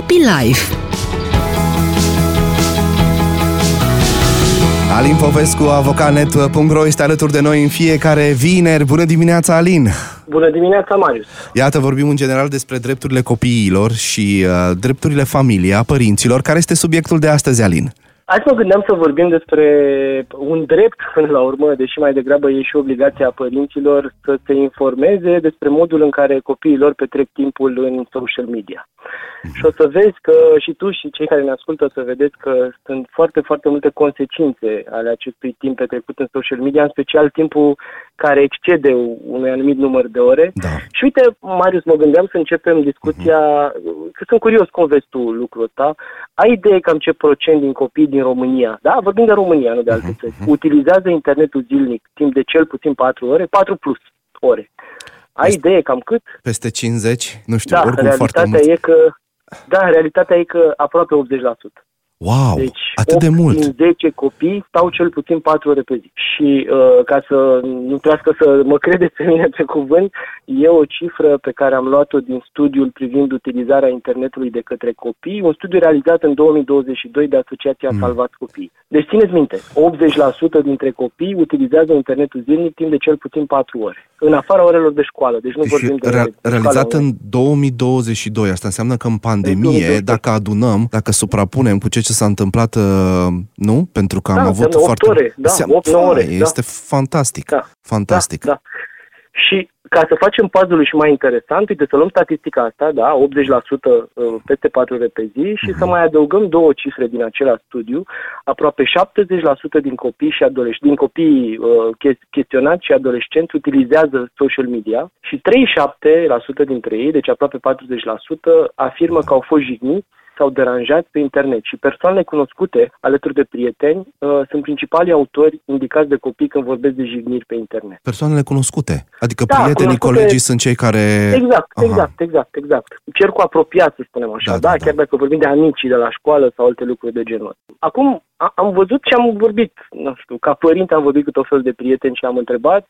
Happy Life Alin Povescu, avocanet.ro este alături de noi în fiecare vineri. Bună dimineața, Alin! Bună dimineața, Marius! Iată, vorbim în general despre drepturile copiilor și uh, drepturile familiei, a părinților. Care este subiectul de astăzi, Alin? Azi mă gândeam să vorbim despre un drept, până la urmă, deși mai degrabă e și obligația părinților să se informeze despre modul în care copiii lor petrec timpul în social media. Mm-hmm. Și o să vezi că și tu și cei care ne ascultă să vedeți că sunt foarte, foarte multe consecințe ale acestui timp petrecut în social media, în special timpul care excede unui anumit număr de ore. Da. Și uite, Marius, mă gândeam să începem discuția, mm-hmm. că sunt curios cum vezi tu lucrul ăsta. Ai idee cam ce procent din copii din România, da, vorbim de România, nu de alte țări, mm-hmm. utilizează internetul zilnic timp de cel puțin 4 ore, 4 plus ore. Ai Este idee cam cât? Peste 50? Nu știu, Da, oricum foarte realitatea mult. e că da, realitatea e că aproape 80%. Wow, Deci atât de 8 mult! din 10 copii stau cel puțin 4 ore pe zi. Și uh, ca să nu trească să mă credeți pe mine pe cuvânt, e o cifră pe care am luat-o din studiul privind utilizarea internetului de către copii, un studiu realizat în 2022 de Asociația Mm. Salvați Copii. Deci țineți minte, 80% dintre copii utilizează internetul zilnic timp de cel puțin 4 ore, în afara orelor de școală. Deci nu Și vorbim de, rea- de școală realizat online. în 2022. Asta înseamnă că în pandemie, 2022. dacă adunăm, dacă suprapunem cu ce ce s-a întâmplat, uh, nu? Pentru că am Da, avut înseamnă opt foarte... ore, da, Înseamnă- opt, nouă ore, Fai, da. Este fantastic. Da. Fantastic. Da, da. Și ca să facem puzzle-ul și mai interesant, uite, să luăm statistica asta, da, 80% peste 4 ore pe zi și să mai adăugăm două cifre din același studiu, aproape 70% din copii și adolescenți, din copiii uh, ches- chestionați și adolescenți utilizează social media și 37% dintre ei, deci aproape 40%, afirmă că au fost jigniți sau deranjați pe internet și persoanele cunoscute alături de prieteni uh, sunt principalii autori indicați de copii când vorbesc de jigniri pe internet. Persoanele cunoscute. Adică Da, prietenii, cunoscute- colegii sunt cei care... Exact, Aha. exact, exact, exact. Cercul apropiat, să spunem așa, Da, da, da, da, da. chiar dacă vorbim de amicii de la școală sau alte lucruri de genul ăsta. Acum, a- am văzut și am vorbit, nu știu, ca părinte am vorbit cu tot felul de prieteni și am întrebat.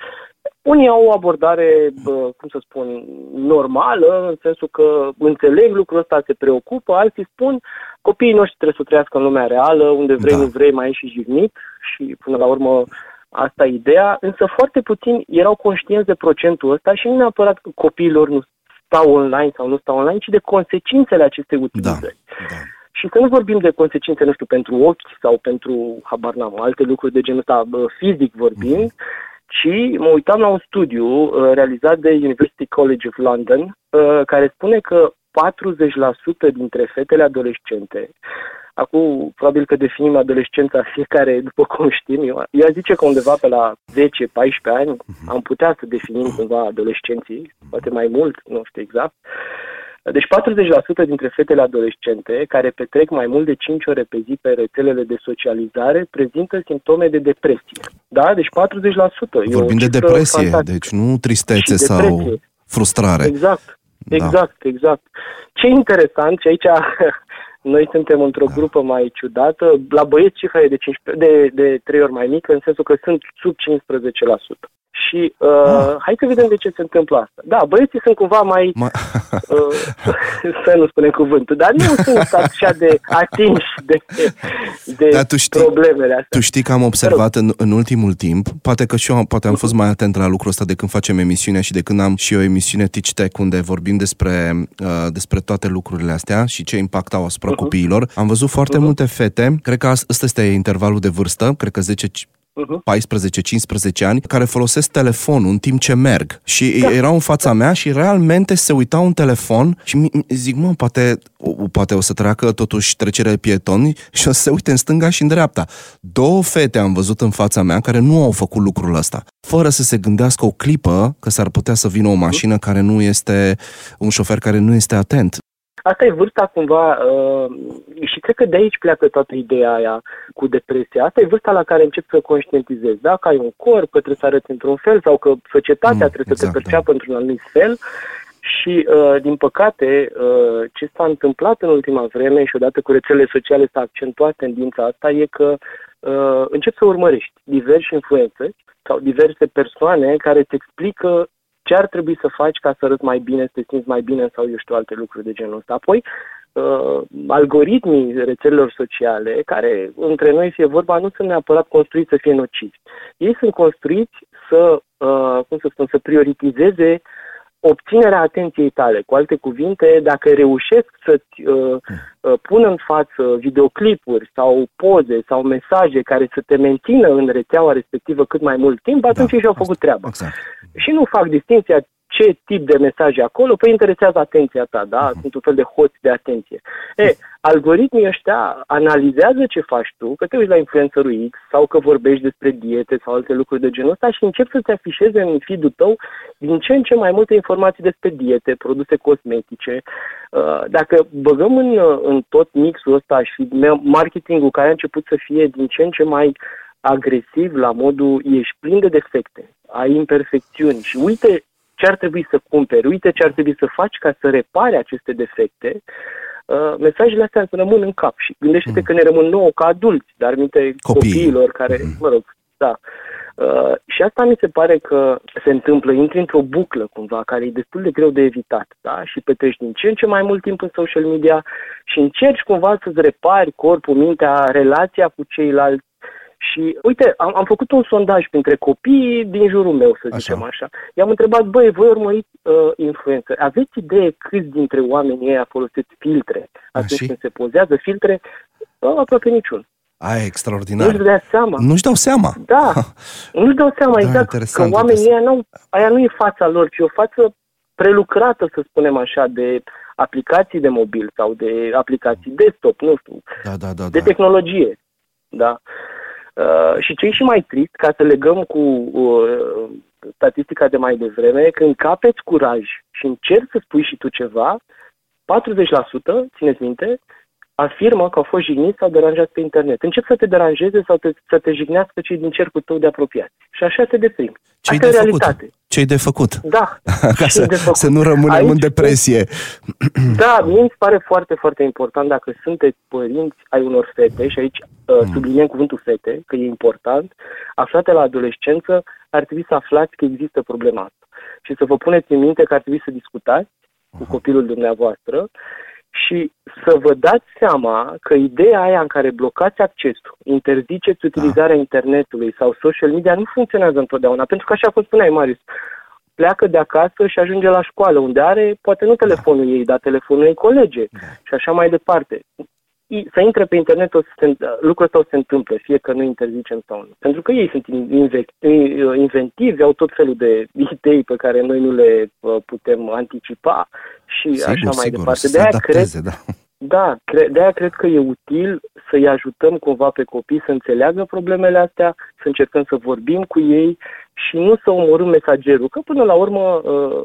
Unii au o abordare, bă, cum să spun, normală, în sensul că înțeleg lucrul ăsta, se preocupă, alții spun copiii noștri trebuie să trăiască în lumea reală, unde vrei, Da. nu vrei, mai ești și jignit și până la urmă asta e ideea, însă foarte puțini erau conștienți de procentul ăsta și nu neapărat că copiilor nu stau online sau nu stau online, ci de consecințele acestei Da. utilizări. da. Și să nu vorbim de consecințe, nu știu, pentru ochi sau pentru, habar n-am, alte lucruri de genul ăsta, bă, fizic vorbind, ci mă uitam la un studiu uh, realizat de University College of London, uh, care spune că 40% dintre fetele adolescente, acum probabil că definim adolescența fiecare după cum știm, eu, eu aș zice că undeva pe la 10-14 ani am putea să definim cumva adolescenții, poate mai mult, nu știu exact, deci 40% dintre fetele adolescente care petrec mai mult de 5 ore pe zi pe rețelele de socializare prezintă simptome de depresie. Da? Deci 40%. E o Vorbim de cifră depresie, fantastică. deci nu tristețe Și sau depresie. frustrare. Exact. Da. Exact, exact. Ce e interesant, și aici noi suntem într-o Da. grupă mai ciudată, la băieți cifra e de, 15, de, de 3 ori mai mică, în sensul că sunt sub 15%. Și uh, Ah. hai să vedem de ce se întâmplă asta. Da, băieții sunt cumva mai Ma... uh, să nu spunem cuvântul, dar nu sunt așa de atinși de, de Dar tu știi- problemele astea. Tu știi că am observat în, în ultimul timp, poate că și eu am- poate am fost mai atent la lucrul ăsta de când facem emisiunea și de când am și eu emisiune Teach Tech unde vorbim despre, uh, despre toate lucrurile astea și ce impact au asupra copiilor. Am văzut foarte multe fete, cred că as- ăsta este intervalul de vârstă, cred că 10 Mhm. 14-15 ani, care folosesc telefonul în timp ce merg. Și da. erau în fața mea și realmente se uitau în telefon și mi- mi- zic, mă, poate, o, poate o să treacă totuși trecerea de pietoni și o să se uite în stânga și în dreapta. Două fete am văzut în fața mea care nu au făcut lucrul ăsta, fără să se gândească o clipă că s-ar putea să vină o mașină care nu este, un șofer care nu este atent. Asta e vârsta cumva uh, și cred că de aici pleacă toată ideea aia cu depresia. Asta e vârsta la care începi să conștientizezi, da? Că ai un corp, că trebuie să arăți într-un fel sau că societatea Mm, trebuie să exact, te perceapă într-un anumit fel. Și, uh, din păcate, uh, ce s-a întâmplat în ultima vreme și odată cu rețelele sociale s-a accentuat tendința asta e că uh, începi să urmărești diversi influențări sau diverse persoane care îți explică ce ar trebui să faci ca să arăți mai bine, să te simți mai bine sau eu știu alte lucruri de genul ăsta. Apoi, uh, algoritmii rețelelor sociale, care între noi fie vorba, nu sunt neapărat construiți să fie nocivi. Ei sunt construiți să, uh, cum să spun, să prioritizeze obținerea atenției tale. Cu alte cuvinte, dacă reușesc să-ți uh, uh, pună în față videoclipuri sau poze sau mesaje care să te mențină în rețeaua respectivă cât mai mult timp, atunci da, ei și-au făcut treaba. Exact. Și nu fac distinția ce tip de mesaje acolo, păi interesează atenția ta, da? Uh-huh. Sunt un fel de hoți de atenție. E, algoritmii ăștia analizează ce faci tu, că te uiți la influencerul X sau că vorbești despre diete sau alte lucruri de genul ăsta și încep să-ți afișeze în feed tău din ce în ce mai multe informații despre diete, produse cosmetice. Uh, dacă băgăm în, în tot mixul ăsta și marketingul care a început să fie din ce în ce mai agresiv la modul ești plin de defecte, ai imperfecțiuni și uite ce ar trebui să cumperi, uite ce ar trebui să faci ca să repare aceste defecte, uh, mesajele astea îți rămân în cap și gândește-te mm. că ne rămân nouă ca adulți, dar minte Copii. copiilor care, mm. mă rog, da. Uh, și asta mi se pare că se întâmplă, intri într-o buclă cumva, care e destul de greu de evitat, da? Și petreci din ce în ce mai mult timp în social media și încerci cumva să-ți repari corpul, mintea, relația cu ceilalți, și uite, am, am făcut un sondaj printre copiii din jurul meu, să zicem așa. așa. I-am întrebat, băi, voi urmăriți uh, influență. Aveți idee câți dintre oamenii ăia folosiți filtre atunci când se pozează filtre? Uh, aproape niciun. Aia e extraordinar. Nu-și dea seama. Nu-și dau seama. Da, nu-și dau seama da, exact că oamenii ăia nu, aia nu e fața lor, ci o față prelucrată, să spunem așa, de aplicații de mobil sau de aplicații desktop, nu știu, da, da, da, de da. tehnologie. Da. Uh, și ce e și mai trist, ca să legăm cu uh, statistica de mai devreme, când capeți curaj și încerci să spui și tu ceva, 40%, țineți minte, afirmă că au fost jigniți sau deranjați pe internet. Încep să te deranjeze sau te, să te jignească cei din cercul tău de apropiat. Și așa te deprimi. Ce-i de realitate. Făcut? Ce-i de făcut? Da. Ca să, de făcut. să nu rămânem Aici, în depresie. Da, mie îmi pare foarte, foarte important dacă sunteți părinți ai unor fete, și aici uh, mm. subliniem cuvântul fete, că e important, aflate la adolescență, ar trebui să aflați că există problema asta. Și să vă puneți în minte că ar trebui să discutați cu copilul dumneavoastră și să vă dați seama că ideea aia în care blocați accesul, interziceți utilizarea da. internetului sau social media nu funcționează întotdeauna. Pentru că, așa cum spuneai, Marius, pleacă de acasă și ajunge la școală, unde are, poate nu telefonul da. ei, dar telefonul ei colege da. și așa mai departe să intre pe internet, o să se, lucrul ăsta o să se întâmple, fie că nu interzicem sau nu. Pentru că ei sunt inventivi, au tot felul de idei pe care noi nu le uh, putem anticipa și sigur, așa mai sigur, departe. De aia, cred, da. Da, de aia cred că e util să-i ajutăm cumva pe copii să înțeleagă problemele astea, să încercăm să vorbim cu ei și nu să omorâm mesagerul, că până la urmă uh,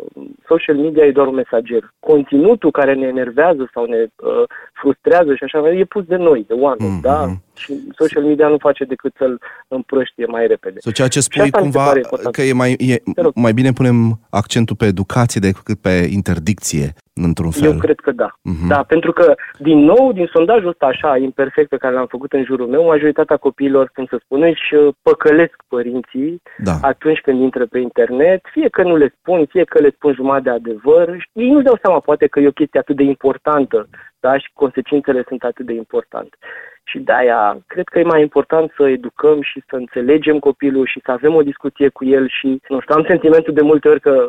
social media e doar un mesager. Conținutul care ne enervează sau ne uh, frustrează și așa, e pus de noi, de oameni, mm-hmm. da? Și social media nu face decât să-l împrăștie mai repede. So, ceea ce spui cumva că e mai, e, mai bine punem accentul pe educație decât pe interdicție într-un fel. Eu cred că da. Uh-huh. Da, pentru că, din nou, din sondajul ăsta așa imperfect pe care l-am făcut în jurul meu, majoritatea copiilor, cum să spune, își uh, păcălesc părinții da. atunci când intră pe internet, fie că nu le spun, fie că le spun jumătate de adevăr. Ei nu dau seama, poate, că e o chestie atât de importantă da? și consecințele sunt atât de importante. Și de-aia cred că e mai important să educăm și să înțelegem copilul și să avem o discuție cu el și, nu știu, am sentimentul de multe ori că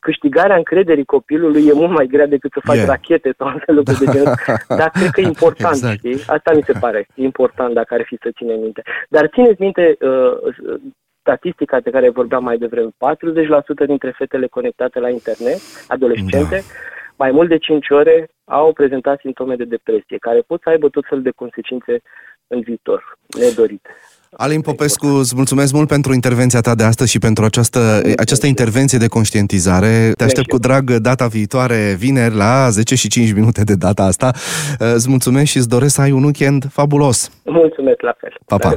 câștigarea încrederii copilului e mult mai grea decât să faci yeah. rachete sau alte lucruri de genul. Dar cred că e important, exact. știi? Asta mi se pare important dacă ar fi să ținem minte. Dar țineți minte uh, statistica de care vorbeam mai devreme, 40% dintre fetele conectate la internet, adolescente, da mai mult de 5 ore au prezentat simptome de depresie, care pot să aibă tot felul de consecințe în viitor, nedorite. Alin Popescu, îți mulțumesc mult pentru intervenția ta de astăzi și pentru această, această intervenție de conștientizare. Te aștept cu drag data viitoare, vineri, la 10 și 5 minute de data asta. Îți mulțumesc și îți doresc să ai un weekend fabulos. Mulțumesc la fel. Pa, pa.